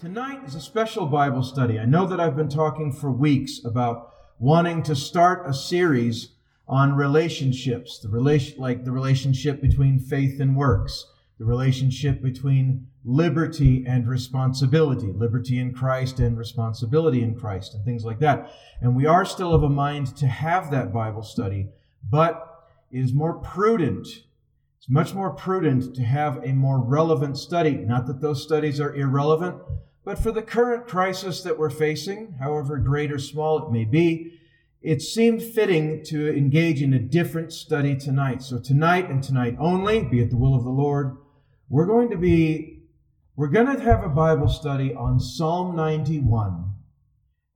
Tonight is a special Bible study. I know that I've been talking for weeks about wanting to start a series on relationships, the relation, like the relationship between faith and works, the relationship between liberty and responsibility, liberty in Christ and responsibility in Christ, and things like that. And we are still of a mind to have that Bible study, but it is more prudent. It's much more prudent to have a more relevant study. Not that those studies are irrelevant, but for the current crisis that we're facing, however great or small it may be, it seemed fitting to engage in a different study tonight. So tonight and tonight only, be it the will of the Lord, we're going to be we're going to have a Bible study on Psalm 91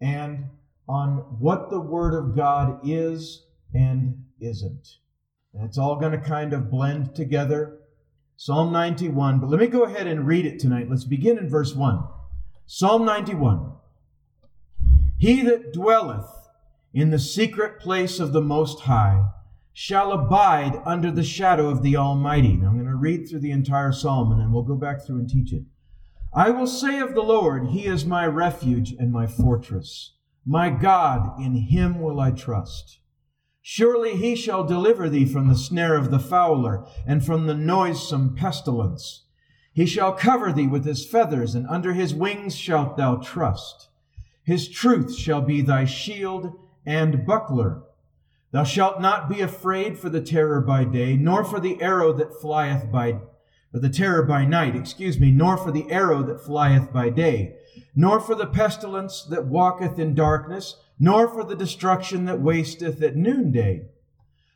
and on what the word of God is and isn't. And it's all going to kind of blend together. Psalm 91, but let me go ahead and read it tonight. Let's begin in verse 1. Psalm 91 He that dwelleth in the secret place of the Most High shall abide under the shadow of the Almighty. Now I'm going to read through the entire psalm and then we'll go back through and teach it. I will say of the Lord, He is my refuge and my fortress. My God, in Him will I trust. Surely He shall deliver thee from the snare of the fowler and from the noisome pestilence. He shall cover thee with his feathers, and under his wings shalt thou trust. His truth shall be thy shield and buckler. Thou shalt not be afraid for the terror by day, nor for the arrow that flieth by the terror by night, excuse me, nor for the arrow that flieth by day, nor for the pestilence that walketh in darkness, nor for the destruction that wasteth at noonday.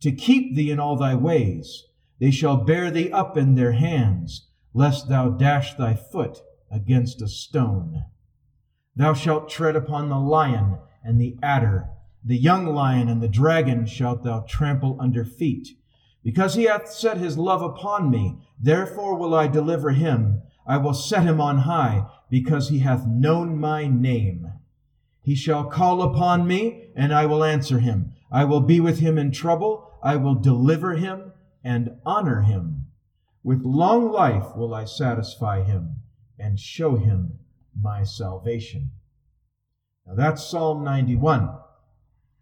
to keep thee in all thy ways. They shall bear thee up in their hands, lest thou dash thy foot against a stone. Thou shalt tread upon the lion and the adder, the young lion and the dragon shalt thou trample under feet. Because he hath set his love upon me, therefore will I deliver him. I will set him on high, because he hath known my name. He shall call upon me, and I will answer him. I will be with him in trouble. I will deliver him and honor him. With long life will I satisfy him and show him my salvation. Now that's Psalm 91.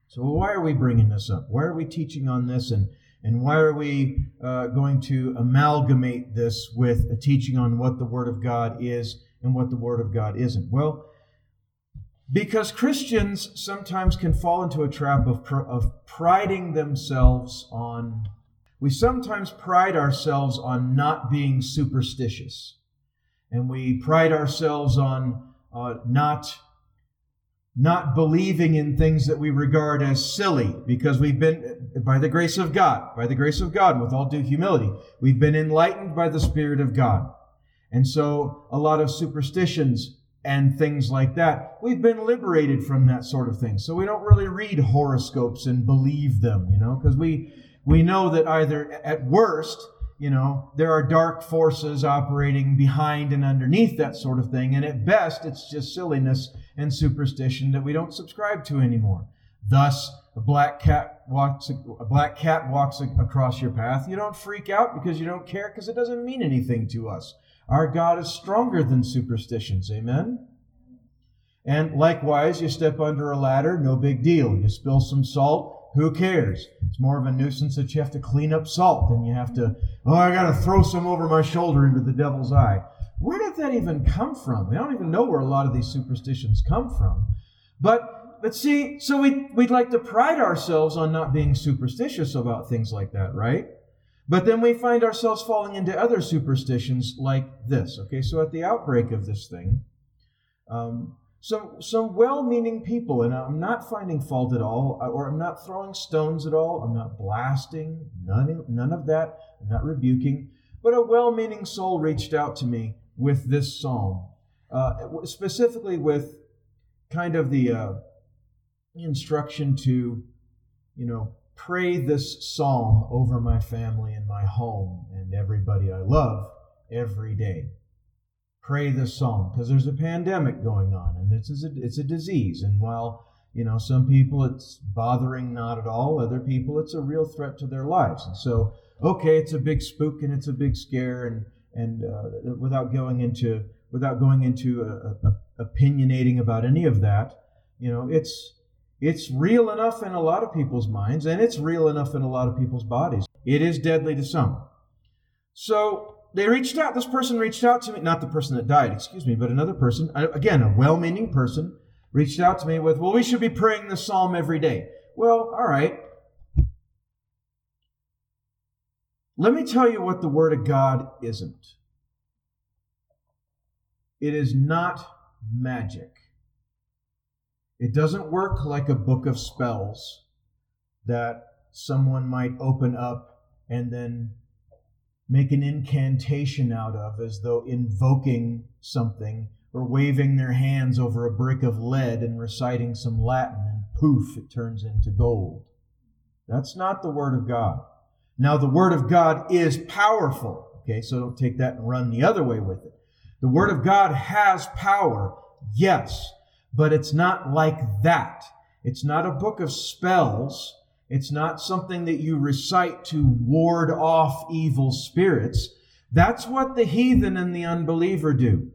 So why are we bringing this up? Why are we teaching on this? And, and why are we uh, going to amalgamate this with a teaching on what the Word of God is and what the Word of God isn't? Well, because Christians sometimes can fall into a trap of, pr- of priding themselves on, we sometimes pride ourselves on not being superstitious. And we pride ourselves on uh, not, not believing in things that we regard as silly because we've been, by the grace of God, by the grace of God, with all due humility, we've been enlightened by the Spirit of God. And so a lot of superstitions and things like that. We've been liberated from that sort of thing. So we don't really read horoscopes and believe them, you know, because we we know that either at worst, you know, there are dark forces operating behind and underneath that sort of thing, and at best it's just silliness and superstition that we don't subscribe to anymore. Thus, a black cat walks a black cat walks across your path. You don't freak out because you don't care because it doesn't mean anything to us. Our God is stronger than superstitions. Amen? And likewise, you step under a ladder, no big deal. You spill some salt, who cares? It's more of a nuisance that you have to clean up salt than you have to, oh, I got to throw some over my shoulder into the devil's eye. Where did that even come from? I don't even know where a lot of these superstitions come from. But but see, so we, we'd like to pride ourselves on not being superstitious about things like that, right? But then we find ourselves falling into other superstitions like this. Okay, so at the outbreak of this thing, um, some some well-meaning people, and I'm not finding fault at all, or I'm not throwing stones at all. I'm not blasting, none none of that. I'm not rebuking, but a well-meaning soul reached out to me with this psalm, uh, specifically with kind of the uh, instruction to, you know, pray this psalm over my family and my home and everybody I love every day. Pray this psalm because there's a pandemic going on and it's a, it's a disease. And while, you know, some people it's bothering not at all, other people it's a real threat to their lives. And so, okay, it's a big spook and it's a big scare and, and uh, without going into, without going into a, a, opinionating about any of that, you know, it's, it's real enough in a lot of people's minds, and it's real enough in a lot of people's bodies. It is deadly to some. So they reached out. This person reached out to me, not the person that died, excuse me, but another person, again, a well meaning person, reached out to me with, Well, we should be praying the psalm every day. Well, all right. Let me tell you what the Word of God isn't it is not magic. It doesn't work like a book of spells that someone might open up and then make an incantation out of as though invoking something or waving their hands over a brick of lead and reciting some Latin and poof, it turns into gold. That's not the Word of God. Now, the Word of God is powerful. Okay, so don't take that and run the other way with it. The Word of God has power, yes, but it's not like that. It's not a book of spells. It's not something that you recite to ward off evil spirits. That's what the heathen and the unbeliever do.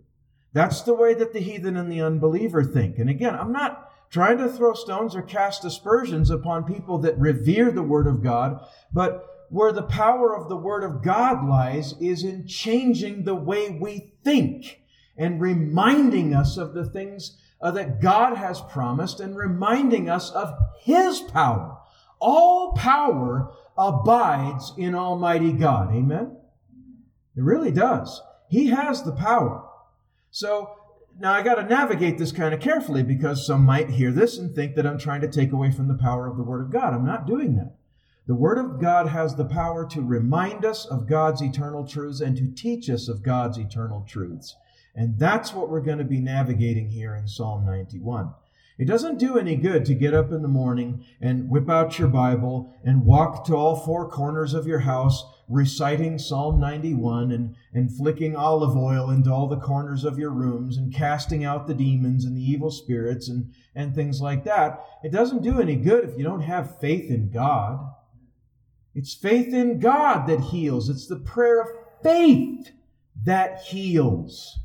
That's the way that the heathen and the unbeliever think. And again, I'm not trying to throw stones or cast aspersions upon people that revere the Word of God, but where the power of the Word of God lies is in changing the way we think and reminding us of the things uh, that God has promised and reminding us of His power. All power abides in Almighty God. Amen? It really does. He has the power. So now I got to navigate this kind of carefully because some might hear this and think that I'm trying to take away from the power of the Word of God. I'm not doing that. The Word of God has the power to remind us of God's eternal truths and to teach us of God's eternal truths. And that's what we're going to be navigating here in Psalm 91. It doesn't do any good to get up in the morning and whip out your Bible and walk to all four corners of your house reciting Psalm 91 and, and flicking olive oil into all the corners of your rooms and casting out the demons and the evil spirits and, and things like that. It doesn't do any good if you don't have faith in God. It's faith in God that heals. It's the prayer of faith that heals.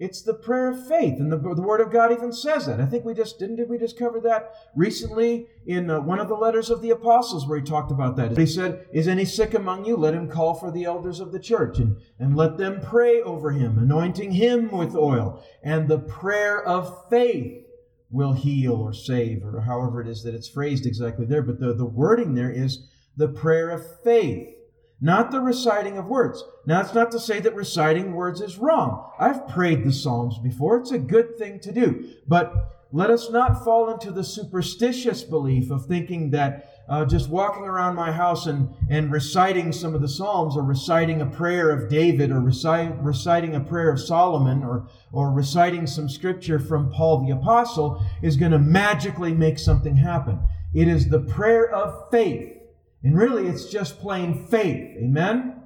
It's the prayer of faith, and the, the Word of God even says that. I think we just didn't. Did we just cover that recently in uh, one of the letters of the apostles where he talked about that? He said, "Is any sick among you? Let him call for the elders of the church, and and let them pray over him, anointing him with oil. And the prayer of faith will heal or save, or however it is that it's phrased exactly there. But the the wording there is the prayer of faith." Not the reciting of words. Now, it's not to say that reciting words is wrong. I've prayed the Psalms before. It's a good thing to do. But let us not fall into the superstitious belief of thinking that uh, just walking around my house and, and reciting some of the Psalms or reciting a prayer of David or recite, reciting a prayer of Solomon or, or reciting some scripture from Paul the Apostle is going to magically make something happen. It is the prayer of faith and really, it's just plain faith. Amen?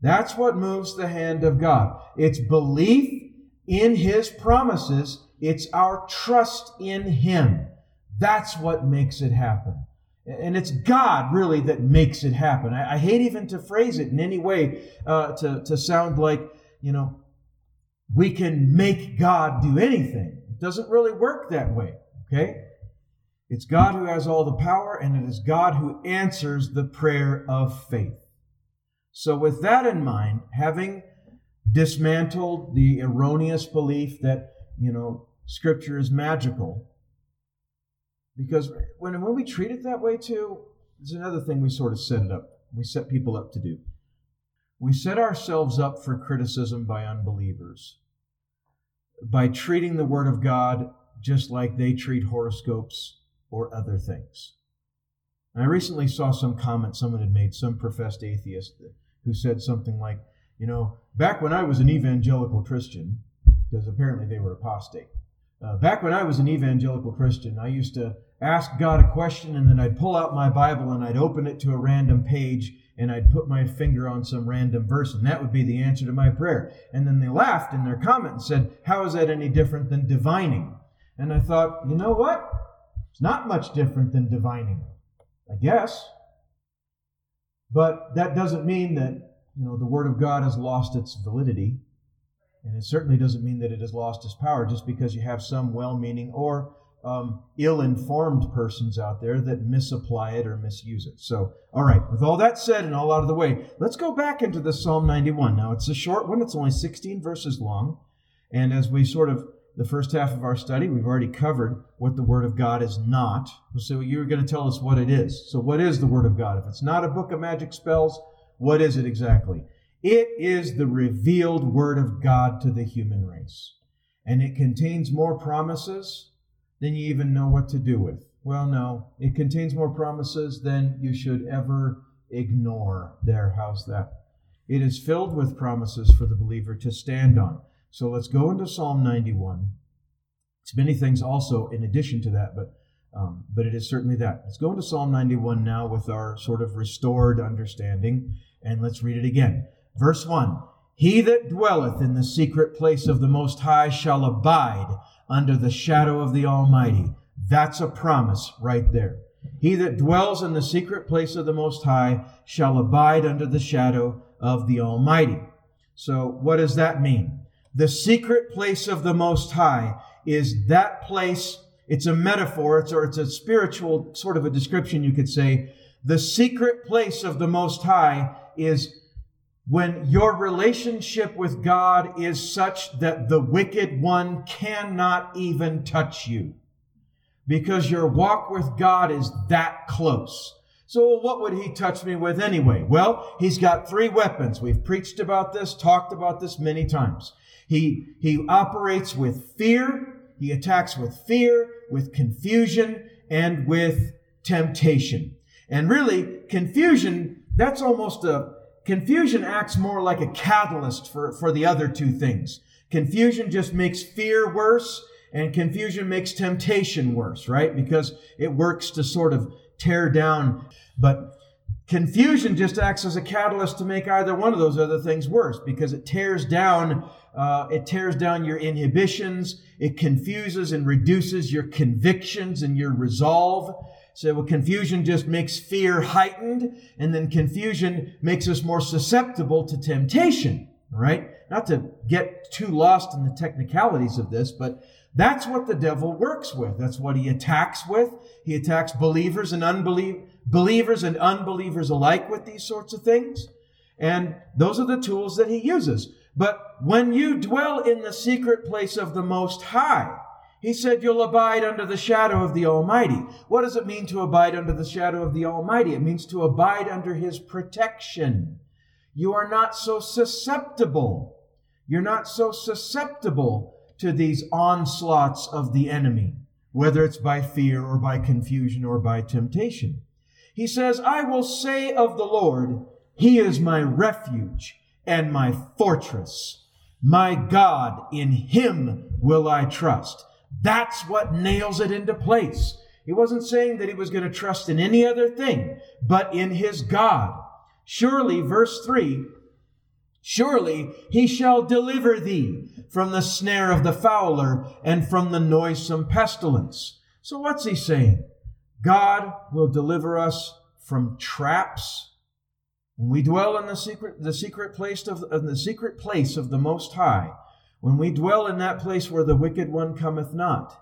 That's what moves the hand of God. It's belief in His promises. It's our trust in Him. That's what makes it happen. And it's God really that makes it happen. I, I hate even to phrase it in any way uh, to, to sound like, you know, we can make God do anything. It doesn't really work that way. Okay? It's God who has all the power, and it is God who answers the prayer of faith. So, with that in mind, having dismantled the erroneous belief that, you know, Scripture is magical, Because when, when we treat it that way too, there's another thing we sort of set it up. We set people up to do. We set ourselves up for criticism by unbelievers by treating the Word of God just like they treat horoscopes or other things. And I recently saw some comment someone had made, some professed atheist, who said something like, you know, back when I was an evangelical Christian, because apparently they were apostate. Uh, back when I was an evangelical Christian, I used to ask God a question and then I'd pull out my Bible and I'd open it to a random page and I'd put my finger on some random verse and that would be the answer to my prayer. And then they laughed in their comment and said, How is that any different than divining? And I thought, you know what? It's not much different than divining, I guess. But that doesn't mean that, you know, the Word of God has lost its validity. And it certainly doesn't mean that it has lost its power just because you have some well meaning or um, ill informed persons out there that misapply it or misuse it. So, all right, with all that said and all out of the way, let's go back into the Psalm 91. Now, it's a short one, it's only 16 verses long. And as we sort of, the first half of our study, we've already covered what the Word of God is not. So, you're going to tell us what it is. So, what is the Word of God? If it's not a book of magic spells, what is it exactly? It is the revealed Word of God to the human race. And it contains more promises than you even know what to do with. Well, no, it contains more promises than you should ever ignore. There, how's that? It is filled with promises for the believer to stand on. So let's go into Psalm 91. It's many things also in addition to that, but um, but it is certainly that. Let's go into Psalm 91 now with our sort of restored understanding, and let's read it again. Verse 1 He that dwelleth in the secret place of the Most High shall abide under the shadow of the Almighty. That's a promise right there. He that dwells in the secret place of the Most High shall abide under the shadow of the Almighty. So, what does that mean? The secret place of the Most High is that place. It's a metaphor, it's, or it's a spiritual sort of a description, you could say. The secret place of the Most High is when your relationship with God is such that the wicked one cannot even touch you because your walk with God is that close. So what would he touch me with anyway? Well, he's got three weapons. We've preached about this, talked about this many times. He, he operates with fear. He attacks with fear, with confusion, and with temptation. And really, confusion, that's almost a, Confusion acts more like a catalyst for, for the other two things. Confusion just makes fear worse, and confusion makes temptation worse, right? Because it works to sort of tear down. But confusion just acts as a catalyst to make either one of those other things worse because it tears down uh, it tears down your inhibitions it confuses and reduces your convictions and your resolve so well, confusion just makes fear heightened, and then confusion makes us more susceptible to temptation, right? Not to get too lost in the technicalities of this, but that's what the devil works with. That's what he attacks with. He attacks believers and unbelievers, believers and unbelievers alike with these sorts of things. And those are the tools that he uses. But when you dwell in the secret place of the Most High, he said, You'll abide under the shadow of the Almighty. What does it mean to abide under the shadow of the Almighty? It means to abide under His protection. You are not so susceptible. You're not so susceptible to these onslaughts of the enemy, whether it's by fear or by confusion or by temptation. He says, I will say of the Lord, He is my refuge and my fortress. My God, in Him will I trust. That's what nails it into place. He wasn't saying that he was going to trust in any other thing, but in his God. Surely, verse 3 Surely he shall deliver thee from the snare of the fowler and from the noisome pestilence. So, what's he saying? God will deliver us from traps. When we dwell in the secret, the secret place of, in the secret place of the Most High, when we dwell in that place where the wicked one cometh not,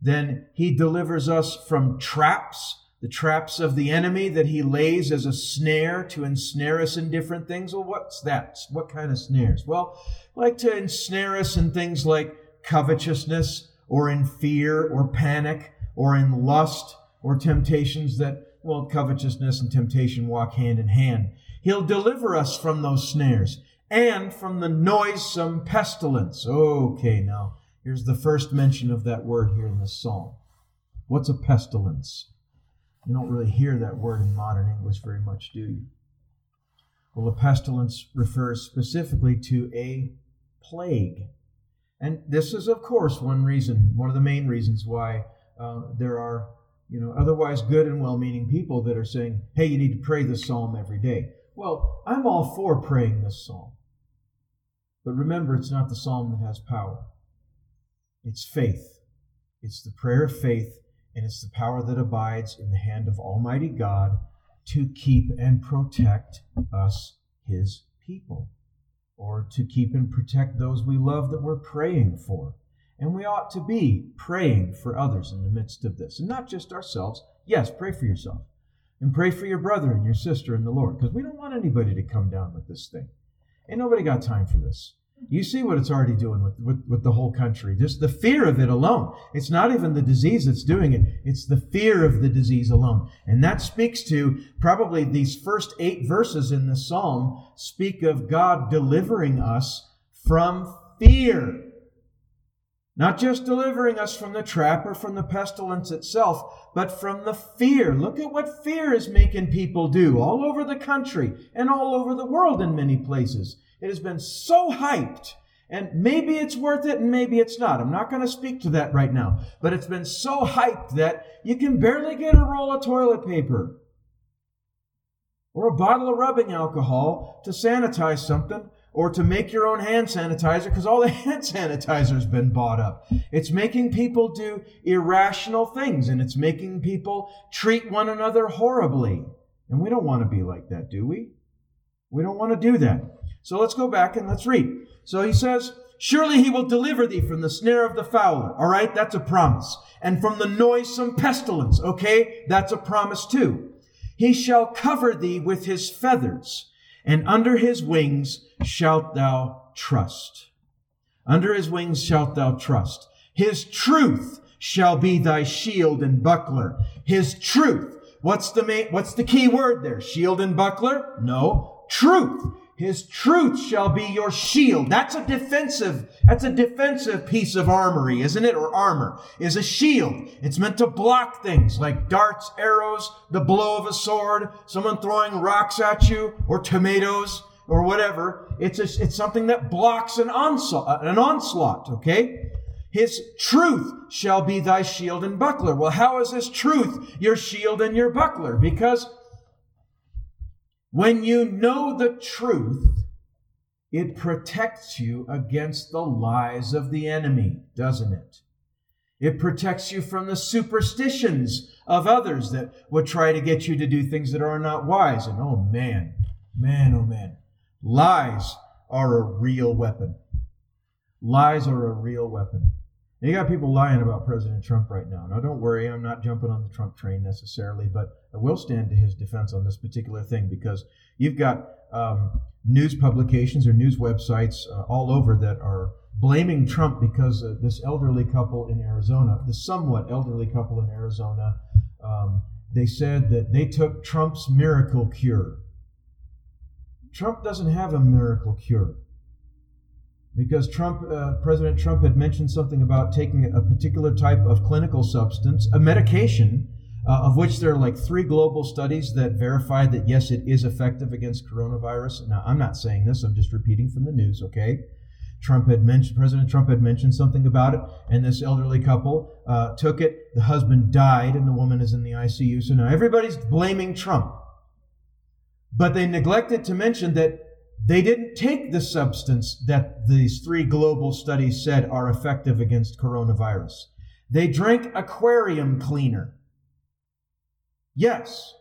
then he delivers us from traps, the traps of the enemy that he lays as a snare to ensnare us in different things. Well, what's that? What kind of snares? Well, like to ensnare us in things like covetousness or in fear or panic or in lust or temptations that, well, covetousness and temptation walk hand in hand. He'll deliver us from those snares and from the noisome pestilence. Okay, now, here's the first mention of that word here in this psalm. What's a pestilence? You don't really hear that word in modern English very much, do you? Well, a pestilence refers specifically to a plague. And this is, of course, one reason, one of the main reasons why uh, there are, you know, otherwise good and well-meaning people that are saying, "Hey, you need to pray this psalm every day." Well, I'm all for praying this psalm, but remember, it's not the psalm that has power. It's faith. It's the prayer of faith, and it's the power that abides in the hand of Almighty God to keep and protect us, His people or to keep and protect those we love that we're praying for. And we ought to be praying for others in the midst of this, and not just ourselves. Yes, pray for yourself. And pray for your brother and your sister in the Lord, because we don't want anybody to come down with this thing. Ain't nobody got time for this. You see what it's already doing with, with, with, the whole country. Just the fear of it alone. It's not even the disease that's doing it, it's the fear of the disease alone. And that speaks to probably these first eight verses in the psalm speak of God delivering us from fear. Not just delivering us from the trap or from the pestilence itself, but from the fear. Look at what fear is making people do all over the country and all over the world in many places. It has been so hyped. And maybe it's worth it and maybe it's not. I'm not going to speak to that right now. But it's been so hyped that you can barely get a roll of toilet paper or a bottle of rubbing alcohol to sanitize something or to make your own hand sanitizer because all the hand sanitizer has been bought up. It's making people do irrational things and it's making people treat one another horribly. And we don't want to be like that, do we? We don't want to do that. So let's go back and let's read. So he says, Surely he will deliver thee from the snare of the fowler. All right, that's a promise. And from the noisome pestilence. Okay, that's a promise too. He shall cover thee with his feathers, and under his wings shalt thou trust. Under his wings shalt thou trust. His truth shall be thy shield and buckler. His truth. What's the main, what's the key word there? Shield and buckler? No. Truth. His truth shall be your shield. That's a defensive, that's a defensive piece of armory, isn't it? Or armor is a shield. It's meant to block things like darts, arrows, the blow of a sword, someone throwing rocks at you, or tomatoes, or whatever. It's a, it's something that blocks an onslaught, an onslaught, okay? His truth shall be thy shield and buckler. Well, how is his truth your shield and your buckler? Because when you know the truth, it protects you against the lies of the enemy, doesn't it? It protects you from the superstitions of others that would try to get you to do things that are not wise. And oh man, man, oh man, lies are a real weapon. Lies are a real weapon. You got people lying about President Trump right now. Now, don't worry, I'm not jumping on the Trump train necessarily, but I will stand to his defense on this particular thing because you've got um, news publications or news websites uh, all over that are blaming Trump because uh, this elderly couple in Arizona, the somewhat elderly couple in Arizona, um, they said that they took Trump's miracle cure. Trump doesn't have a miracle cure because Trump, uh, President Trump had mentioned something about taking a particular type of clinical substance, a medication, uh, of which there are like three global studies that verify that yes, it is effective against coronavirus. Now, I'm not saying this; I'm just repeating from the news. Okay, Trump had mentioned, President Trump had mentioned something about it, and this elderly couple uh, took it. The husband died, and the woman is in the ICU. So now everybody's blaming Trump, but they neglected to mention that they didn't take the substance that these three global studies said are effective against coronavirus. They drank aquarium cleaner. Yes,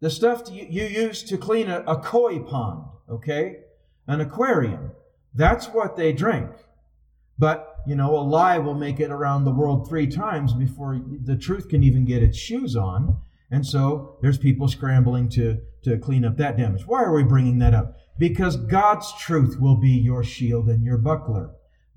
the stuff you, use to clean a, a koi pond, okay? An aquarium. That's what they drank. But, you know, a lie will make it around the world three times before the truth can even get its shoes on. And so there's people scrambling to, to clean up that damage. Why are we bringing that up? because God's truth will be your shield and your buckler.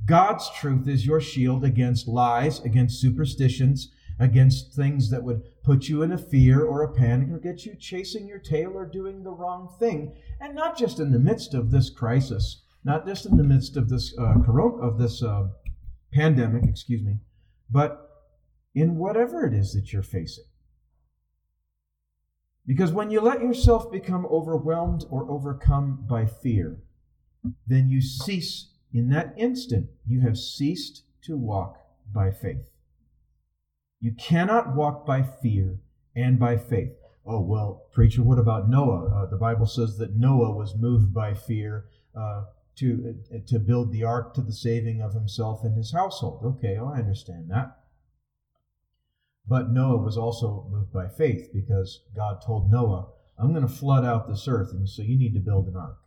God's truth is your shield against lies, against superstitions, against things that would put you in a fear or a panic or get you chasing your tail or doing the wrong thing. And not just in the midst of this crisis, not just in the midst of this uh, corona, of this uh, pandemic, excuse me, but in whatever it is that you're facing. Because when you let yourself become overwhelmed or overcome by fear, then you cease, in that instant, you have ceased to walk by faith. You cannot walk by fear and by faith. Oh, well, preacher, what about Noah? Uh, the Bible says that Noah was moved by fear uh, to, uh, to build the ark to the saving of himself and his household. Okay, oh, I understand that. But Noah was also moved by faith because God told Noah, I'm going to flood out this earth, and so you need to build an ark.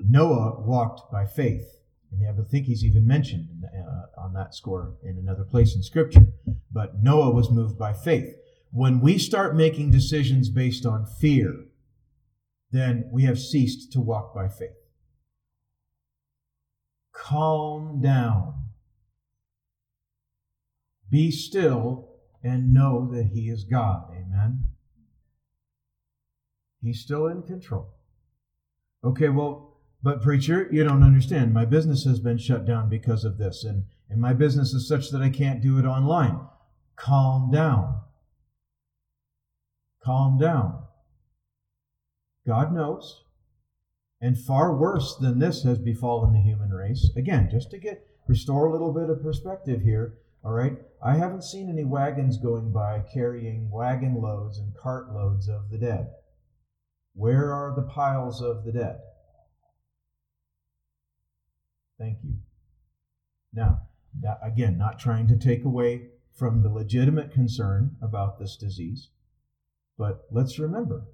Noah walked by faith. And I think he's even mentioned uh, on that score in another place in Scripture. But Noah was moved by faith. When we start making decisions based on fear, then we have ceased to walk by faith. Calm down. Be still and know that He is God. Amen. He's still in control. Okay, well, but preacher, you don't understand. My business has been shut down because of this, and, and my business is such that I can't do it online. Calm down. Calm down. God knows. And far worse than this has befallen the human race. Again, just to get restore a little bit of perspective here, all right? I haven't seen any wagons going by carrying wagon loads and cart loads of the dead. Where are the piles of the dead? Thank you. Now, again, not trying to take away from the legitimate concern about this disease, but let's remember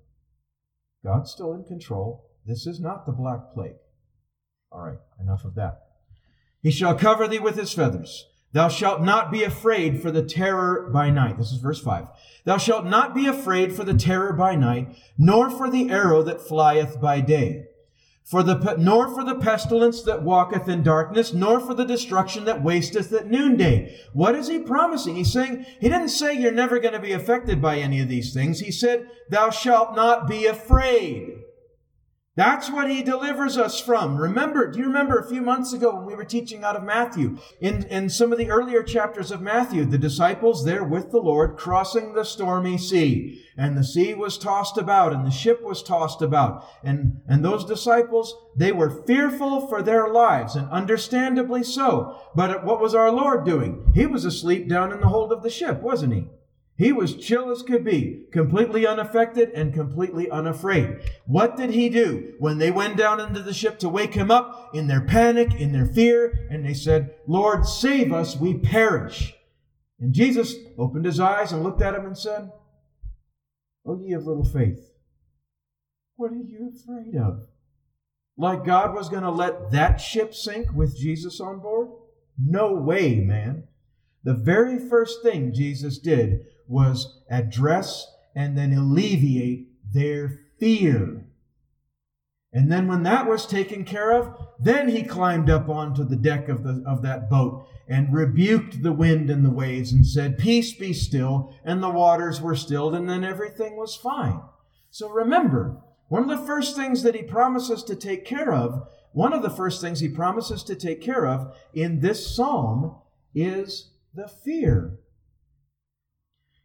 God's still in control. This is not the Black Plague. All right, enough of that. He shall cover thee with his feathers. Thou shalt not be afraid for the terror by night. This is verse 5. Thou shalt not be afraid for the terror by night, nor for the arrow that flieth by day for the, nor for the pestilence that walketh in darkness, nor for the destruction that wasteth at noonday. What is he promising? He's saying, he didn't say you're never going to be affected by any of these things. He said, thou shalt not be afraid. That's what he delivers us from. Remember, do you remember a few months ago when we were teaching out of Matthew? In, in some of the earlier chapters of Matthew, the disciples there with the Lord crossing the stormy sea. And the sea was tossed about and the ship was tossed about. And, and those disciples, they were fearful for their lives and understandably so. But what was our Lord doing? He was asleep down in the hold of the ship, wasn't he? He was chill as could be, completely unaffected and completely unafraid. What did he do when they went down into the ship to wake him up in their panic, in their fear? And they said, Lord, save us, we perish. And Jesus opened his eyes and looked at him and said, Oh, ye of little faith, what are you afraid of? Like God was going to let that ship sink with Jesus on board? No way, man. The very first thing Jesus did was address and then alleviate their fear. And then when that was taken care of, then he climbed up onto the deck of, the, of that boat and rebuked the wind and the waves and said, Peace be still. And the waters were stilled, and then everything was fine. So remember, one of the first things that he promises to take care of, one of the first things he promises to take care of in this psalm is the fear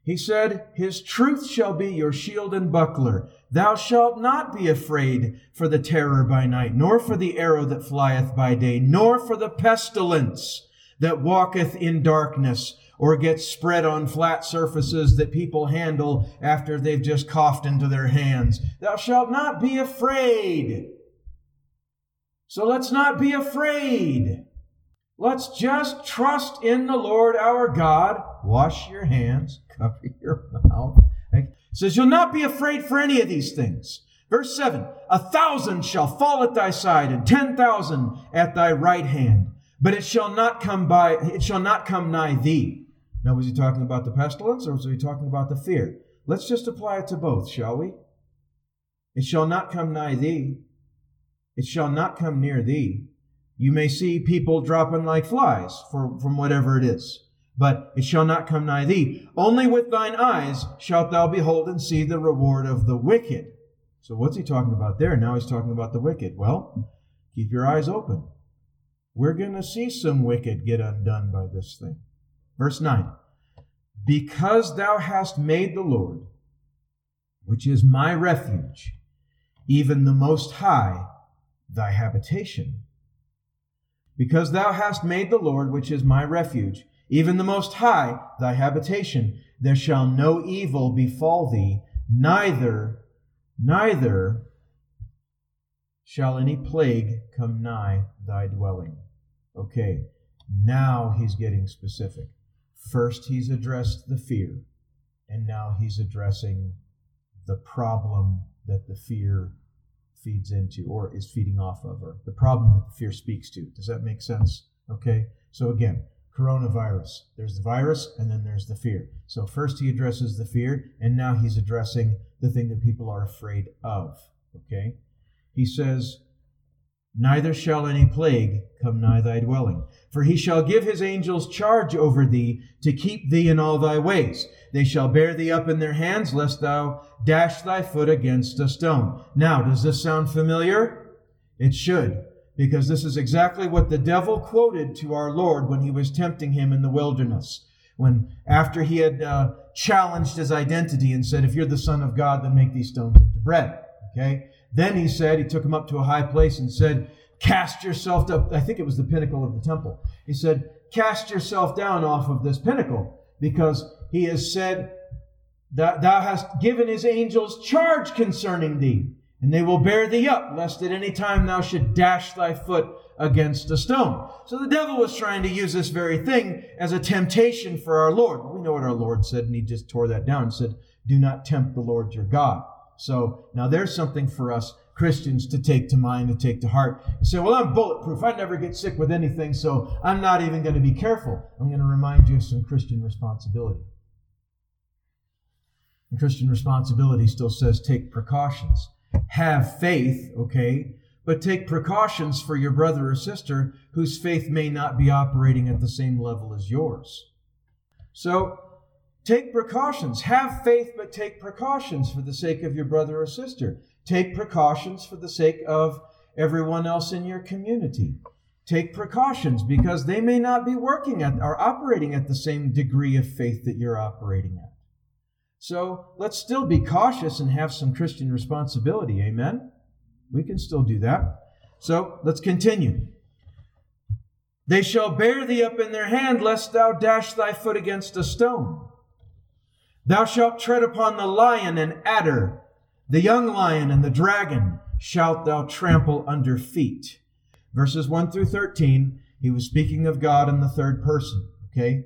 he said, His truth shall be your shield and buckler. Thou shalt not be afraid for the terror by night, nor for the arrow that flieth by day, nor for the pestilence that walketh in darkness, or gets spread on flat surfaces that people handle after they've just coughed into their hands. Thou shalt not be afraid. So let's not be afraid. Let's just trust in the Lord our God. Wash your hands cover your mouth. It says, You'll not be afraid for any of these things. Verse 7 A thousand shall fall at thy side, and ten thousand at thy right hand, but it shall not come by, it shall not come nigh thee. Now, was he talking about the pestilence or was he talking about the fear? Let's just apply it to both, shall we? It shall not come nigh thee. It shall not come near thee. You may see people dropping like flies for, from whatever it is. but it shall not come nigh thee. Only with thine eyes shalt thou behold and see the reward of the wicked. So what's he talking about there? Now he's talking about the wicked. Well, keep your eyes open. We're going to see some wicked get undone by this thing. Verse 9 Because thou hast made the Lord, which is my refuge, even the Most High, thy habitation. Because thou hast made the Lord, which is my refuge, even the Most High, thy habitation, there shall no evil befall thee, neither, neither shall any plague come nigh thy dwelling. Okay, now he's getting specific. First, he's addressed the fear, and now he's addressing the problem that the fear feeds into or is feeding off of, or the problem that the fear speaks to. Does that make sense? Okay, so again, coronavirus. There's the virus, and then there's the fear. So first he addresses the fear, and now he's addressing the thing that people are afraid of. Okay, he says, Neither shall any plague come nigh thy dwelling. For he shall give his angels charge over thee to keep thee in all thy ways. They shall bear thee up in their hands, lest thou dash thy foot against a stone. Now, does this sound familiar? It should, because this is exactly what the devil quoted to our Lord when he was tempting him in the wilderness. When, after he had uh, challenged his identity and said, If you're the Son of God, then make these stones into bread. Okay? Then he said, he took him up to a high place and said, Cast yourself up. I think it was the pinnacle of the temple. He said, Cast yourself down off of this pinnacle, because he has said, that Thou hast given his angels charge concerning thee, and they will bear thee up, lest at any time thou should dash thy foot against a stone. So the devil was trying to use this very thing as a temptation for our Lord. We know what our Lord said, and he just tore that down and said, Do not tempt the Lord your God. So now there's something for us Christians to take to mind and take to heart. You say, well, I'm bulletproof. I never get sick with anything, so I'm not even going to be careful. I'm going to remind you of some Christian responsibility. And Christian responsibility still says take precautions. Have faith, okay, but take precautions for your brother or sister whose faith may not be operating at the same level as yours. So Take precautions. Have faith, but take precautions for the sake of your brother or sister. Take precautions for the sake of everyone else in your community. Take precautions because they may not be working at or operating at the same degree of faith that you're operating at. So let's still be cautious and have some Christian responsibility. Amen? We can still do that. So let's continue. They shall bear thee up in their hand, lest thou dash thy foot against a stone. Thou shalt tread upon the lion and adder, the young lion and the dragon shalt thou trample under feet. Verses 1 through 13, he was speaking of God in the third person, okay?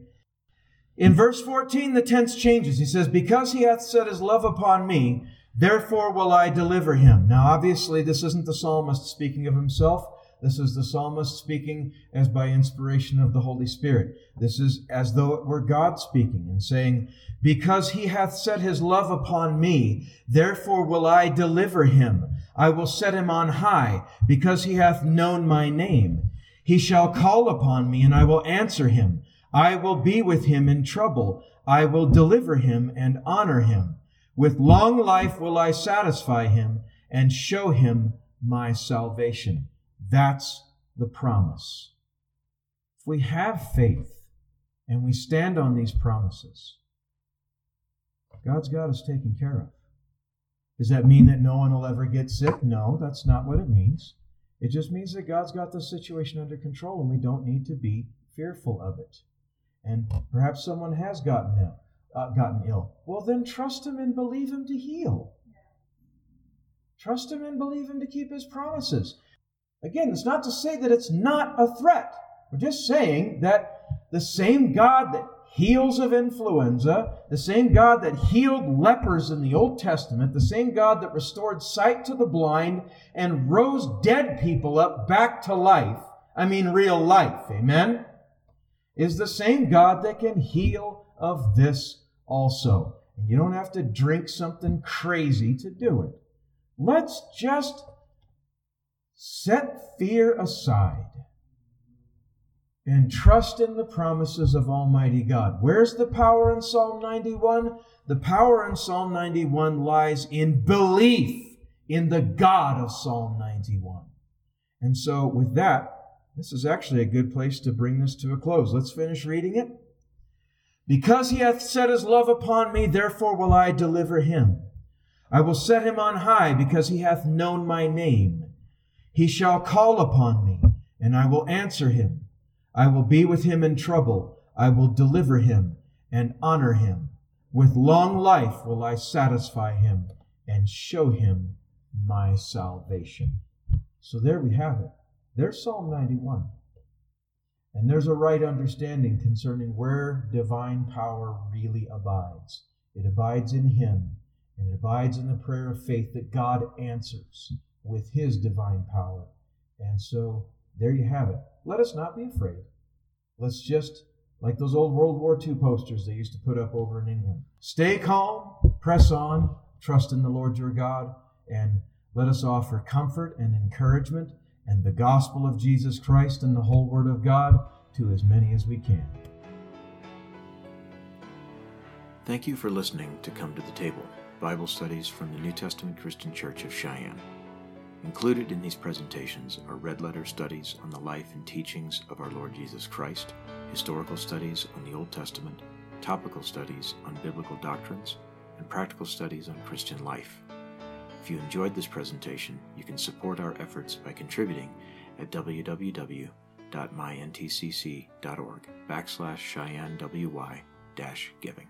In verse 14, the tense changes. He says, Because he hath set his love upon me, therefore will I deliver him. Now, obviously, this isn't the psalmist speaking of himself. This is the psalmist speaking as by inspiration of the Holy Spirit. This is as though it were God speaking and saying, Because he hath set his love upon me, therefore will I deliver him. I will set him on high, because he hath known my name. He shall call upon me, and I will answer him. I will be with him in trouble. I will deliver him and honor him. With long life will I satisfy him and show him my salvation. That's the promise. If we have faith and we stand on these promises, God's got us taken care of. Does that mean that no one will ever get sick? No, that's not what it means. It just means that God's got the situation under control and we don't need to be fearful of it. And perhaps someone has gotten ill. Uh, gotten ill. Well, then trust Him and believe Him to heal. Trust Him and believe Him to keep His promises. Again, it's not to say that it's not a threat. We're just saying that the same God that heals of influenza, the same God that healed lepers in the Old Testament, the same God that restored sight to the blind and rose dead people up back to life, I mean real life, amen, is the same God that can heal of this also. And you don't have to drink something crazy to do it. Let's just Set fear aside and trust in the promises of Almighty God. Where's the power in Psalm 91? The power in Psalm 91 lies in belief in the God of Psalm 91. And so, with that, this is actually a good place to bring this to a close. Let's finish reading it. Because he hath set his love upon me, therefore will I deliver him. I will set him on high because he hath known my name. He shall call upon me, and I will answer him. I will be with him in trouble. I will deliver him and honor him. With long life will I satisfy him and show him my salvation. So there we have it. There's Psalm 91. And there's a right understanding concerning where divine power really abides. It abides in Him, and it abides in the prayer of faith that God answers with His divine power. And so there you have it. Let us not be afraid. Let's just, like those old World War II posters they used to put up over in England, stay calm, press on, trust in the Lord your God, and let us offer comfort and encouragement and the gospel of Jesus Christ and the whole Word of God to as many as we can. Thank you for listening to Come to the Table Bible studies from the New Testament Christian Church of Cheyenne. Included in these presentations are red letter studies on the life and teachings of our Lord Jesus Christ, historical studies on the Old Testament, topical studies on biblical doctrines, and practical studies on Christian life. If you enjoyed this presentation, you can support our efforts by contributing at www.myntcc.org backslash Cheyenne WY dash giving.